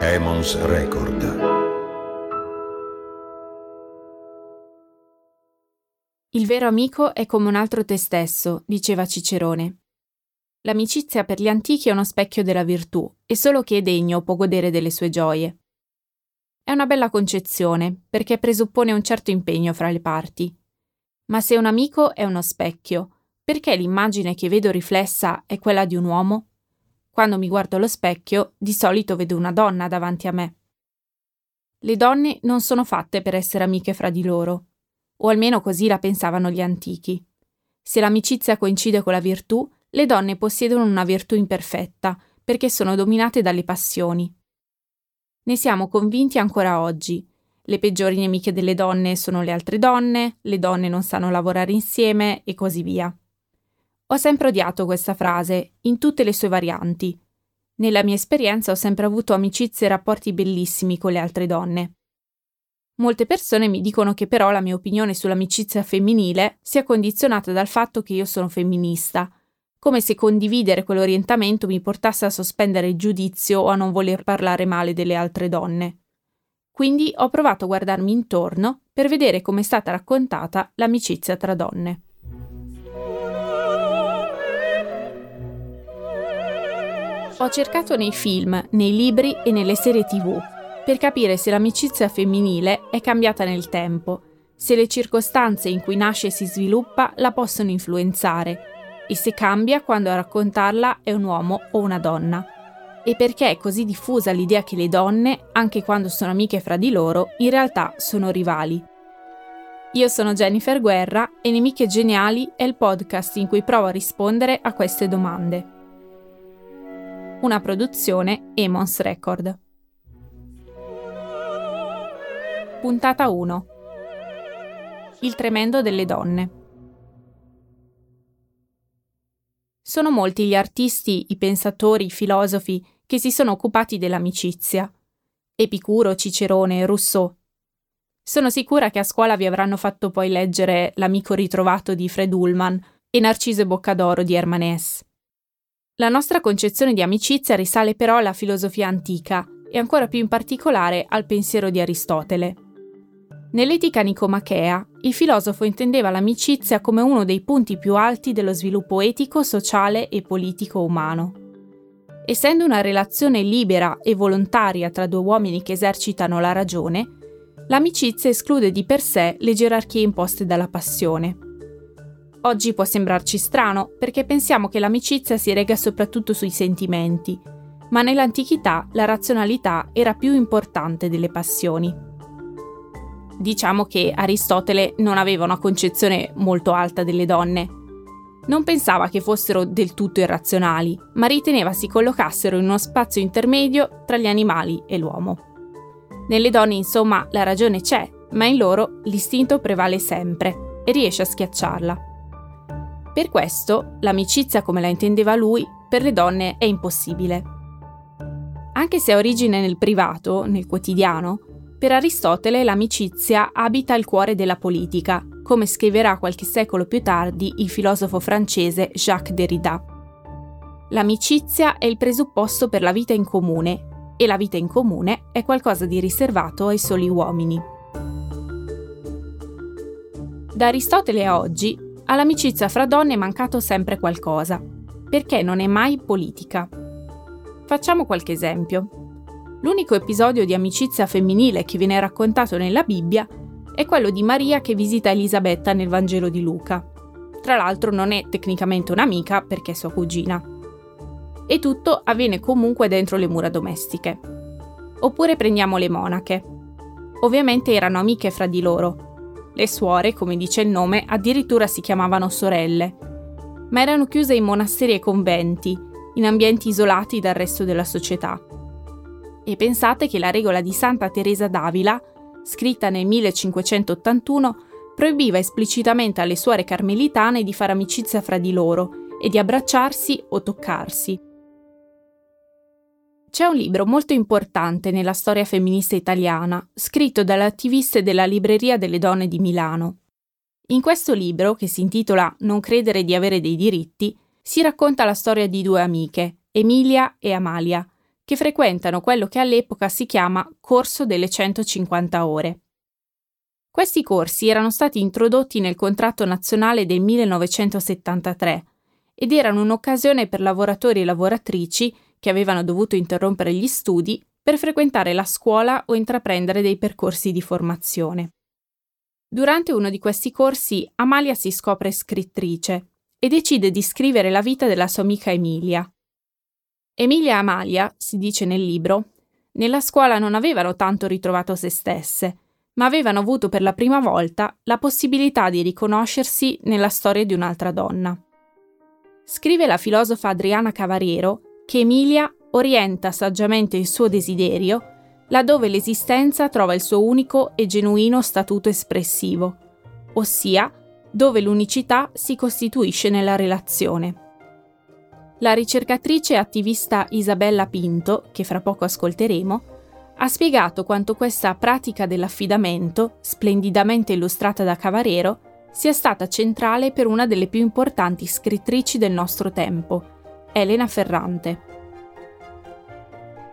Emons Record. Il vero amico è come un altro te stesso, diceva Cicerone. L'amicizia per gli antichi è uno specchio della virtù e solo chi è degno può godere delle sue gioie. È una bella concezione perché presuppone un certo impegno fra le parti. Ma se un amico è uno specchio, perché l'immagine che vedo riflessa è quella di un uomo? Quando mi guardo allo specchio, di solito vedo una donna davanti a me. Le donne non sono fatte per essere amiche fra di loro, o almeno così la pensavano gli antichi. Se l'amicizia coincide con la virtù, le donne possiedono una virtù imperfetta, perché sono dominate dalle passioni. Ne siamo convinti ancora oggi. Le peggiori nemiche delle donne sono le altre donne, le donne non sanno lavorare insieme e così via. Ho sempre odiato questa frase, in tutte le sue varianti. Nella mia esperienza ho sempre avuto amicizie e rapporti bellissimi con le altre donne. Molte persone mi dicono che però la mia opinione sull'amicizia femminile sia condizionata dal fatto che io sono femminista, come se condividere quell'orientamento mi portasse a sospendere il giudizio o a non voler parlare male delle altre donne. Quindi ho provato a guardarmi intorno per vedere come è stata raccontata l'amicizia tra donne. Ho cercato nei film, nei libri e nelle serie tv per capire se l'amicizia femminile è cambiata nel tempo, se le circostanze in cui nasce e si sviluppa la possono influenzare e se cambia quando a raccontarla è un uomo o una donna. E perché è così diffusa l'idea che le donne, anche quando sono amiche fra di loro, in realtà sono rivali. Io sono Jennifer Guerra e Nemiche Geniali è il podcast in cui provo a rispondere a queste domande una produzione Emons Record. Puntata 1 Il tremendo delle donne. Sono molti gli artisti, i pensatori, i filosofi che si sono occupati dell'amicizia. Epicuro, Cicerone, Rousseau. Sono sicura che a scuola vi avranno fatto poi leggere L'amico ritrovato di Fred Ullman e Narciso e Boccadoro di Hermanès. La nostra concezione di amicizia risale però alla filosofia antica e ancora più in particolare al pensiero di Aristotele. Nell'etica nicomachea, il filosofo intendeva l'amicizia come uno dei punti più alti dello sviluppo etico, sociale e politico umano. Essendo una relazione libera e volontaria tra due uomini che esercitano la ragione, l'amicizia esclude di per sé le gerarchie imposte dalla passione. Oggi può sembrarci strano perché pensiamo che l'amicizia si rega soprattutto sui sentimenti, ma nell'antichità la razionalità era più importante delle passioni. Diciamo che Aristotele non aveva una concezione molto alta delle donne. Non pensava che fossero del tutto irrazionali, ma riteneva si collocassero in uno spazio intermedio tra gli animali e l'uomo. Nelle donne, insomma, la ragione c'è, ma in loro l'istinto prevale sempre e riesce a schiacciarla. Per questo, l'amicizia come la intendeva lui, per le donne è impossibile. Anche se ha origine nel privato, nel quotidiano, per Aristotele l'amicizia abita il cuore della politica, come scriverà qualche secolo più tardi il filosofo francese Jacques Derrida. L'amicizia è il presupposto per la vita in comune e la vita in comune è qualcosa di riservato ai soli uomini. Da Aristotele a oggi all'amicizia fra donne è mancato sempre qualcosa, perché non è mai politica. Facciamo qualche esempio. L'unico episodio di amicizia femminile che viene raccontato nella Bibbia è quello di Maria che visita Elisabetta nel Vangelo di Luca. Tra l'altro non è tecnicamente un'amica perché è sua cugina. E tutto avviene comunque dentro le mura domestiche. Oppure prendiamo le monache. Ovviamente erano amiche fra di loro, le suore, come dice il nome, addirittura si chiamavano sorelle, ma erano chiuse in monasteri e conventi, in ambienti isolati dal resto della società. E pensate che la regola di Santa Teresa d'Avila, scritta nel 1581, proibiva esplicitamente alle suore carmelitane di fare amicizia fra di loro e di abbracciarsi o toccarsi. C'è un libro molto importante nella storia femminista italiana, scritto dalle attiviste della Libreria delle Donne di Milano. In questo libro, che si intitola Non credere di avere dei diritti, si racconta la storia di due amiche, Emilia e Amalia, che frequentano quello che all'epoca si chiama Corso delle 150 ore. Questi corsi erano stati introdotti nel contratto nazionale del 1973 ed erano un'occasione per lavoratori e lavoratrici che avevano dovuto interrompere gli studi per frequentare la scuola o intraprendere dei percorsi di formazione. Durante uno di questi corsi Amalia si scopre scrittrice e decide di scrivere la vita della sua amica Emilia. Emilia Amalia, si dice nel libro, nella scuola non avevano tanto ritrovato se stesse, ma avevano avuto per la prima volta la possibilità di riconoscersi nella storia di un'altra donna. Scrive la filosofa Adriana Cavarero che Emilia orienta saggiamente il suo desiderio laddove l'esistenza trova il suo unico e genuino statuto espressivo, ossia dove l'unicità si costituisce nella relazione. La ricercatrice e attivista Isabella Pinto, che fra poco ascolteremo, ha spiegato quanto questa pratica dell'affidamento, splendidamente illustrata da Cavarero, sia stata centrale per una delle più importanti scrittrici del nostro tempo, Elena Ferrante.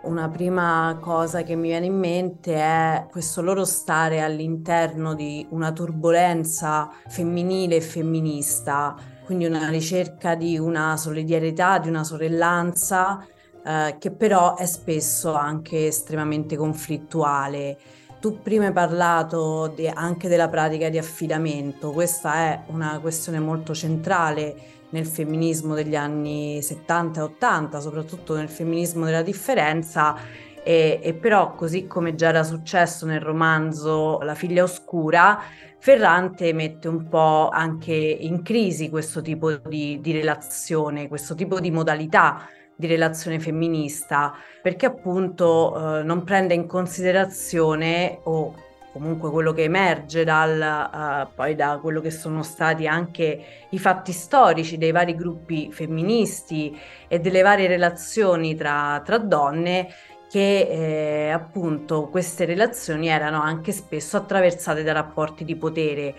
Una prima cosa che mi viene in mente è questo loro stare all'interno di una turbolenza femminile e femminista, quindi una ricerca di una solidarietà, di una sorellanza eh, che però è spesso anche estremamente conflittuale. Tu prima hai parlato de, anche della pratica di affidamento, questa è una questione molto centrale nel femminismo degli anni 70 e 80, soprattutto nel femminismo della differenza, e, e, però così come già era successo nel romanzo La figlia oscura, Ferrante mette un po' anche in crisi questo tipo di, di relazione, questo tipo di modalità di relazione femminista, perché appunto eh, non prende in considerazione o comunque quello che emerge dal, uh, poi da quello che sono stati anche i fatti storici dei vari gruppi femministi e delle varie relazioni tra, tra donne, che eh, appunto queste relazioni erano anche spesso attraversate da rapporti di potere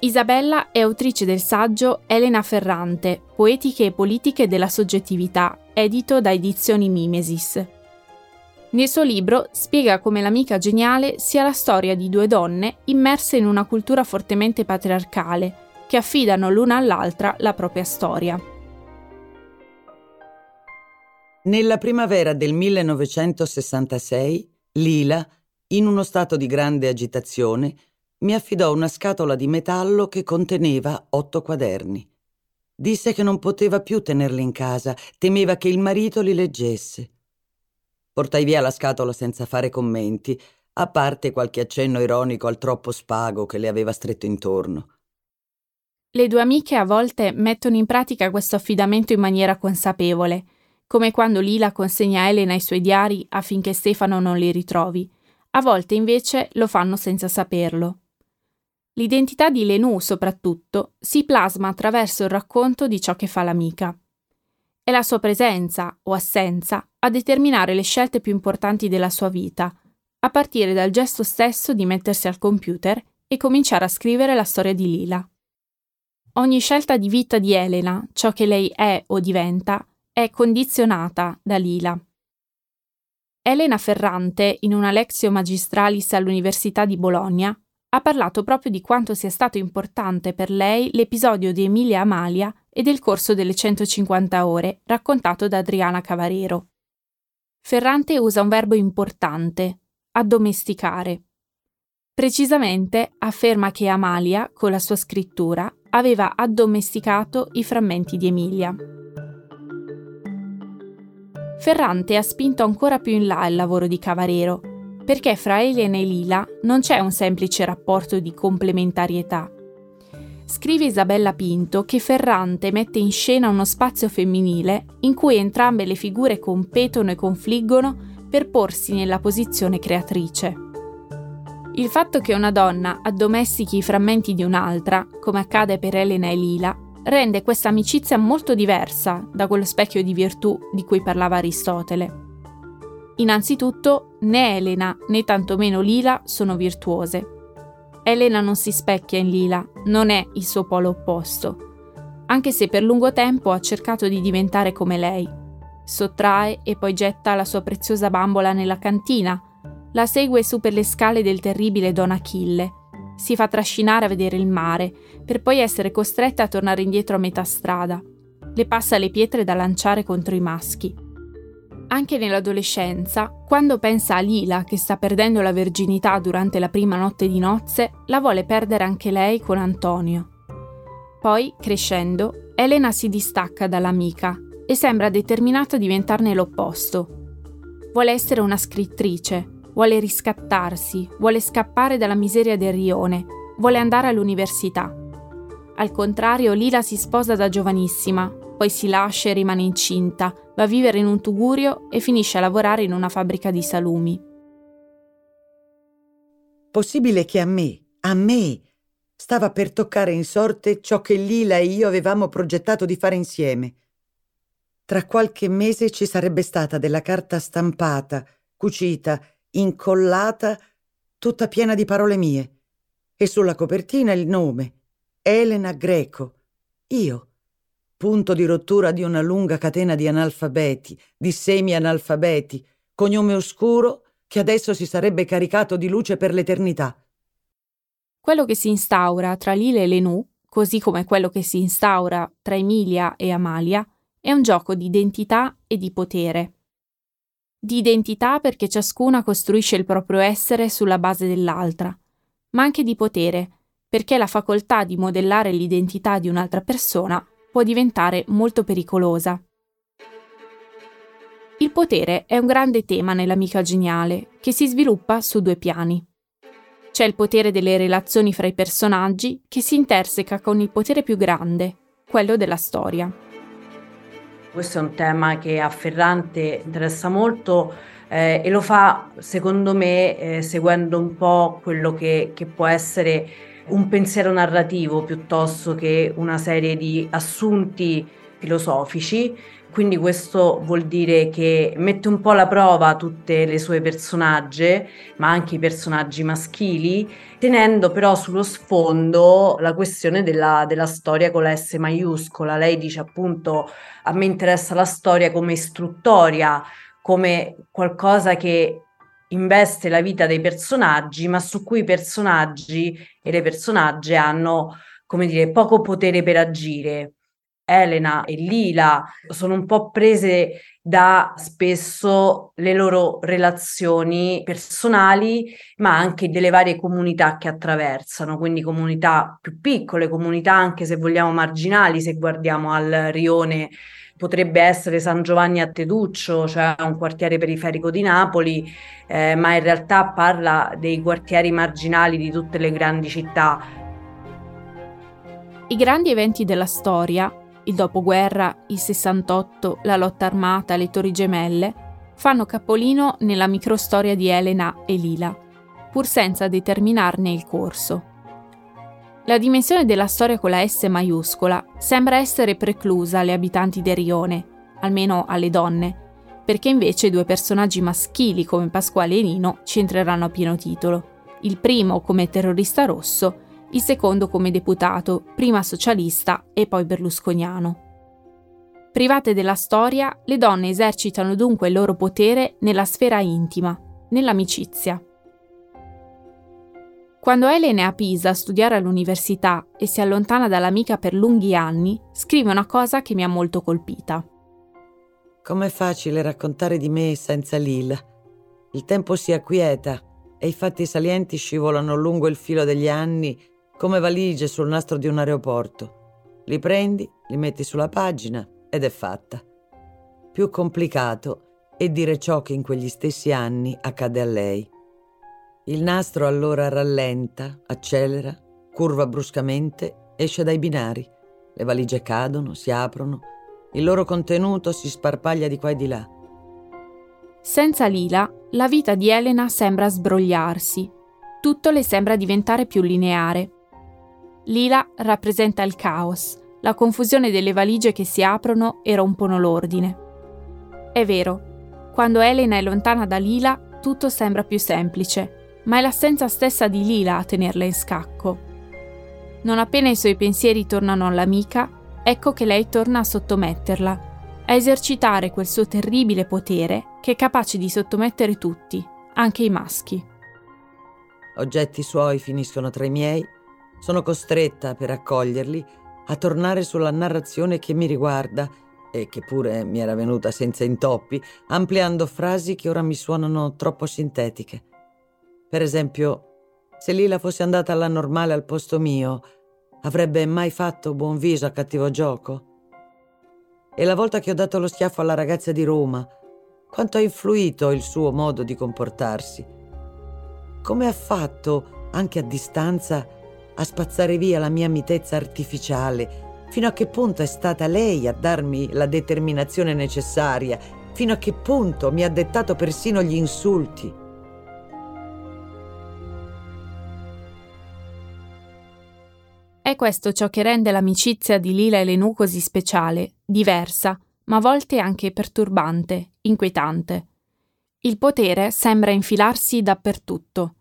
Isabella è autrice del saggio Elena Ferrante, Poetiche e politiche della soggettività, edito da Edizioni Mimesis. Nel suo libro spiega come l'amica geniale sia la storia di due donne immerse in una cultura fortemente patriarcale, che affidano l'una all'altra la propria storia. Nella primavera del 1966, Lila, in uno stato di grande agitazione, mi affidò una scatola di metallo che conteneva otto quaderni. Disse che non poteva più tenerli in casa, temeva che il marito li leggesse. Portai via la scatola senza fare commenti, a parte qualche accenno ironico al troppo spago che le aveva stretto intorno. Le due amiche a volte mettono in pratica questo affidamento in maniera consapevole, come quando Lila consegna a Elena i suoi diari affinché Stefano non li ritrovi. A volte invece lo fanno senza saperlo. L'identità di Lenù, soprattutto, si plasma attraverso il racconto di ciò che fa l'amica. È la sua presenza o assenza a determinare le scelte più importanti della sua vita, a partire dal gesto stesso di mettersi al computer e cominciare a scrivere la storia di Lila. Ogni scelta di vita di Elena, ciò che lei è o diventa, è condizionata da Lila. Elena Ferrante, in una Lexio Magistralis all'Università di Bologna, ha parlato proprio di quanto sia stato importante per lei l'episodio di Emilia Amalia e del corso delle 150 ore raccontato da Adriana Cavarero. Ferrante usa un verbo importante, addomesticare. Precisamente afferma che Amalia, con la sua scrittura, aveva addomesticato i frammenti di Emilia. Ferrante ha spinto ancora più in là il lavoro di Cavarero perché fra Elena e Lila non c'è un semplice rapporto di complementarietà. Scrive Isabella Pinto che Ferrante mette in scena uno spazio femminile in cui entrambe le figure competono e confliggono per porsi nella posizione creatrice. Il fatto che una donna addomestichi i frammenti di un'altra, come accade per Elena e Lila, rende questa amicizia molto diversa da quello specchio di virtù di cui parlava Aristotele. Innanzitutto, né Elena né tantomeno Lila sono virtuose. Elena non si specchia in Lila, non è il suo polo opposto, anche se per lungo tempo ha cercato di diventare come lei. sottrae e poi getta la sua preziosa bambola nella cantina, la segue su per le scale del terribile Don Achille, si fa trascinare a vedere il mare, per poi essere costretta a tornare indietro a metà strada. Le passa le pietre da lanciare contro i maschi. Anche nell'adolescenza, quando pensa a Lila che sta perdendo la verginità durante la prima notte di nozze, la vuole perdere anche lei con Antonio. Poi, crescendo, Elena si distacca dall'amica e sembra determinata a diventarne l'opposto. Vuole essere una scrittrice, vuole riscattarsi, vuole scappare dalla miseria del rione, vuole andare all'università. Al contrario, Lila si sposa da giovanissima, poi si lascia e rimane incinta, va a vivere in un tugurio e finisce a lavorare in una fabbrica di salumi. Possibile che a me, a me, stava per toccare in sorte ciò che Lila e io avevamo progettato di fare insieme. Tra qualche mese ci sarebbe stata della carta stampata, cucita, incollata, tutta piena di parole mie, e sulla copertina il nome, Elena Greco, io punto di rottura di una lunga catena di analfabeti, di semi-analfabeti, cognome oscuro che adesso si sarebbe caricato di luce per l'eternità. Quello che si instaura tra Lile e Lenù, così come quello che si instaura tra Emilia e Amalia, è un gioco di identità e di potere. Di identità perché ciascuna costruisce il proprio essere sulla base dell'altra, ma anche di potere, perché la facoltà di modellare l'identità di un'altra persona può diventare molto pericolosa. Il potere è un grande tema nell'amica geniale, che si sviluppa su due piani. C'è il potere delle relazioni fra i personaggi che si interseca con il potere più grande, quello della storia. Questo è un tema che a Ferrante interessa molto eh, e lo fa, secondo me, eh, seguendo un po' quello che, che può essere un pensiero narrativo piuttosto che una serie di assunti filosofici. Quindi questo vuol dire che mette un po' alla prova tutte le sue personaggi, ma anche i personaggi maschili, tenendo però sullo sfondo la questione della, della storia con la S maiuscola. Lei dice appunto a me interessa la storia come istruttoria, come qualcosa che investe la vita dei personaggi, ma su cui i personaggi e le personagge hanno, come dire, poco potere per agire. Elena e Lila sono un po' prese da spesso le loro relazioni personali, ma anche delle varie comunità che attraversano, quindi comunità più piccole, comunità anche se vogliamo marginali, se guardiamo al rione potrebbe essere San Giovanni a Teduccio, cioè un quartiere periferico di Napoli, eh, ma in realtà parla dei quartieri marginali di tutte le grandi città. I grandi eventi della storia il dopoguerra, il 68, la lotta armata, le Torri Gemelle, fanno capolino nella microstoria di Elena e Lila, pur senza determinarne il corso. La dimensione della storia con la S maiuscola sembra essere preclusa alle abitanti del Rione, almeno alle donne, perché invece due personaggi maschili come Pasquale e Nino ci entreranno a pieno titolo. Il primo come terrorista rosso il secondo come deputato, prima socialista e poi berlusconiano. Private della storia, le donne esercitano dunque il loro potere nella sfera intima, nell'amicizia. Quando Elena è a Pisa a studiare all'università e si allontana dall'amica per lunghi anni, scrive una cosa che mi ha molto colpita. Com'è facile raccontare di me senza Lila. Il tempo si acquieta e i fatti salienti scivolano lungo il filo degli anni come valigie sul nastro di un aeroporto. Li prendi, li metti sulla pagina ed è fatta. Più complicato è dire ciò che in quegli stessi anni accade a lei. Il nastro allora rallenta, accelera, curva bruscamente, esce dai binari. Le valigie cadono, si aprono, il loro contenuto si sparpaglia di qua e di là. Senza Lila, la vita di Elena sembra sbrogliarsi. Tutto le sembra diventare più lineare. Lila rappresenta il caos, la confusione delle valigie che si aprono e rompono l'ordine. È vero, quando Elena è lontana da Lila tutto sembra più semplice, ma è l'assenza stessa di Lila a tenerla in scacco. Non appena i suoi pensieri tornano all'amica, ecco che lei torna a sottometterla. a esercitare quel suo terribile potere che è capace di sottomettere tutti, anche i maschi. Oggetti suoi finiscono tra i miei, sono costretta, per accoglierli, a tornare sulla narrazione che mi riguarda e che pure mi era venuta senza intoppi, ampliando frasi che ora mi suonano troppo sintetiche. Per esempio, se Lila fosse andata alla normale al posto mio, avrebbe mai fatto buon viso a cattivo gioco? E la volta che ho dato lo schiaffo alla ragazza di Roma, quanto ha influito il suo modo di comportarsi? Come ha fatto, anche a distanza, a spazzare via la mia mitezza artificiale? Fino a che punto è stata lei a darmi la determinazione necessaria? Fino a che punto mi ha dettato persino gli insulti? Questo ciò che rende l'amicizia di Lila e Lenù così speciale, diversa, ma a volte anche perturbante, inquietante. Il potere sembra infilarsi dappertutto.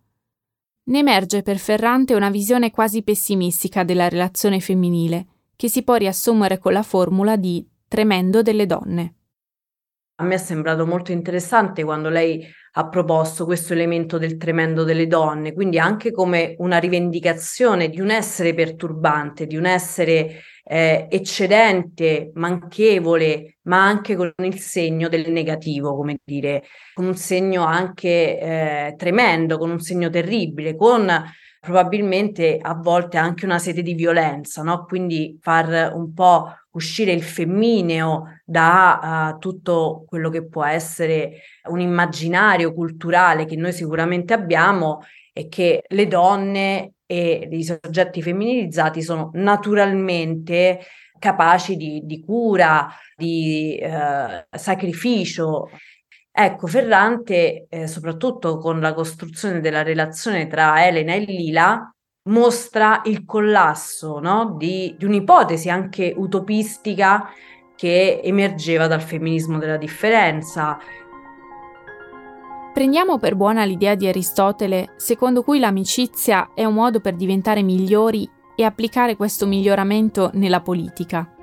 Ne emerge per Ferrante una visione quasi pessimistica della relazione femminile, che si può riassumere con la formula di tremendo delle donne. A me è sembrato molto interessante quando lei ha proposto questo elemento del tremendo delle donne, quindi anche come una rivendicazione di un essere perturbante, di un essere eh, eccedente, manchevole, ma anche con il segno del negativo, come dire, con un segno anche eh, tremendo, con un segno terribile, con probabilmente a volte anche una sete di violenza, no? Quindi far un po' uscire il femmineo da uh, tutto quello che può essere un immaginario culturale che noi sicuramente abbiamo e che le donne e i soggetti femminilizzati sono naturalmente capaci di, di cura, di uh, sacrificio Ecco, Ferrante, eh, soprattutto con la costruzione della relazione tra Elena e Lila, mostra il collasso no? di, di un'ipotesi anche utopistica che emergeva dal femminismo della differenza. Prendiamo per buona l'idea di Aristotele, secondo cui l'amicizia è un modo per diventare migliori e applicare questo miglioramento nella politica.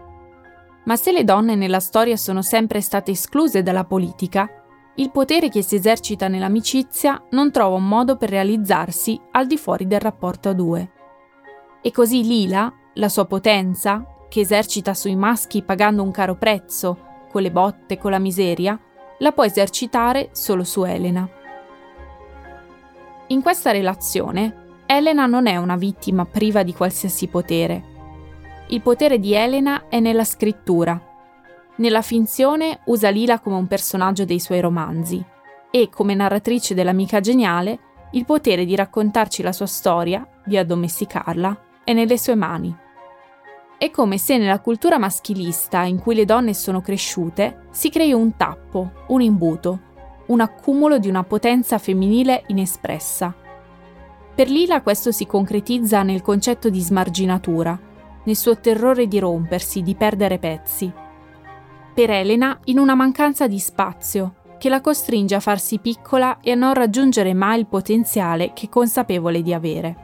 Ma se le donne nella storia sono sempre state escluse dalla politica, il potere che si esercita nell'amicizia non trova un modo per realizzarsi al di fuori del rapporto a due. E così Lila, la sua potenza, che esercita sui maschi pagando un caro prezzo, con le botte, con la miseria, la può esercitare solo su Elena. In questa relazione, Elena non è una vittima priva di qualsiasi potere. Il potere di Elena è nella scrittura, nella finzione usa Lila come un personaggio dei suoi romanzi e, come narratrice dell'amica geniale, il potere di raccontarci la sua storia, di addomesticarla, è nelle sue mani. È come se nella cultura maschilista in cui le donne sono cresciute si crei un tappo, un imbuto, un accumulo di una potenza femminile inespressa. Per Lila questo si concretizza nel concetto di smarginatura, nel suo terrore di rompersi, di perdere pezzi per Elena in una mancanza di spazio, che la costringe a farsi piccola e a non raggiungere mai il potenziale che è consapevole di avere.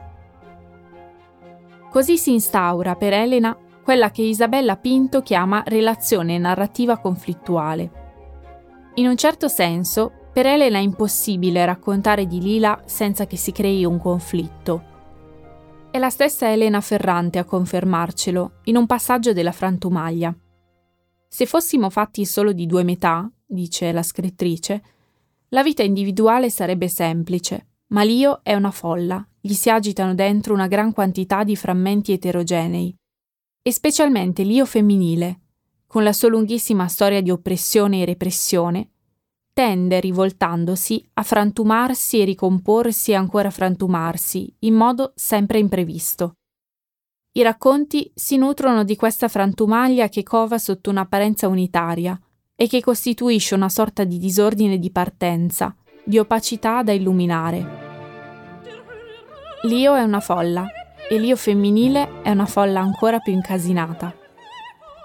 Così si instaura per Elena quella che Isabella Pinto chiama relazione narrativa conflittuale. In un certo senso, per Elena è impossibile raccontare di Lila senza che si crei un conflitto. È la stessa Elena Ferrante a confermarcelo in un passaggio della Frantumaglia. Se fossimo fatti solo di due metà, dice la scrittrice, la vita individuale sarebbe semplice, ma l'io è una folla, gli si agitano dentro una gran quantità di frammenti eterogenei, e specialmente l'io femminile, con la sua lunghissima storia di oppressione e repressione, tende, rivoltandosi, a frantumarsi e ricomporsi e ancora frantumarsi, in modo sempre imprevisto. I racconti si nutrono di questa frantumaglia che cova sotto un'apparenza unitaria e che costituisce una sorta di disordine di partenza, di opacità da illuminare. L'io è una folla e l'io femminile è una folla ancora più incasinata.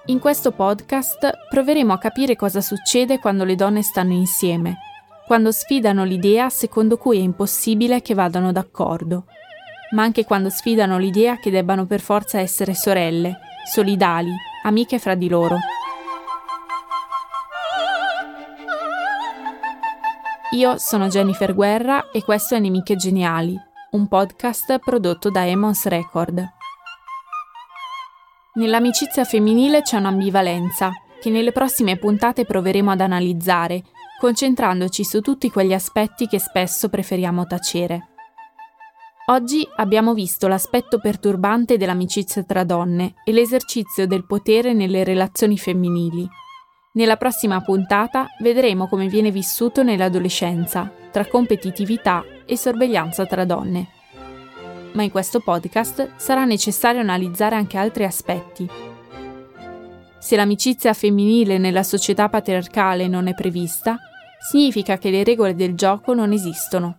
In questo podcast proveremo a capire cosa succede quando le donne stanno insieme, quando sfidano l'idea secondo cui è impossibile che vadano d'accordo ma anche quando sfidano l'idea che debbano per forza essere sorelle, solidali, amiche fra di loro. Io sono Jennifer Guerra e questo è Nemiche Geniali, un podcast prodotto da Emons Record. Nell'amicizia femminile c'è un'ambivalenza, che nelle prossime puntate proveremo ad analizzare, concentrandoci su tutti quegli aspetti che spesso preferiamo tacere. Oggi abbiamo visto l'aspetto perturbante dell'amicizia tra donne e l'esercizio del potere nelle relazioni femminili. Nella prossima puntata vedremo come viene vissuto nell'adolescenza, tra competitività e sorveglianza tra donne. Ma in questo podcast sarà necessario analizzare anche altri aspetti. Se l'amicizia femminile nella società patriarcale non è prevista, significa che le regole del gioco non esistono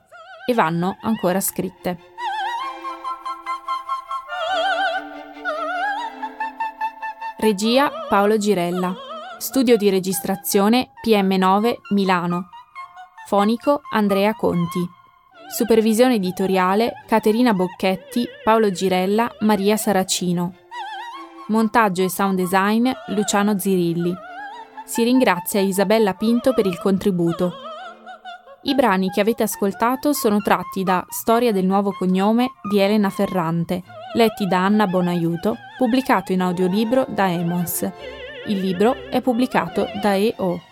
e vanno ancora scritte. Regia Paolo Girella. Studio di registrazione PM9 Milano. Fonico Andrea Conti. Supervisione editoriale Caterina Bocchetti, Paolo Girella, Maria Saracino. Montaggio e sound design Luciano Zirilli. Si ringrazia Isabella Pinto per il contributo. I brani che avete ascoltato sono tratti da Storia del nuovo cognome di Elena Ferrante letti da Anna Bonaiuto, pubblicato in audiolibro da Emons. Il libro è pubblicato da EO.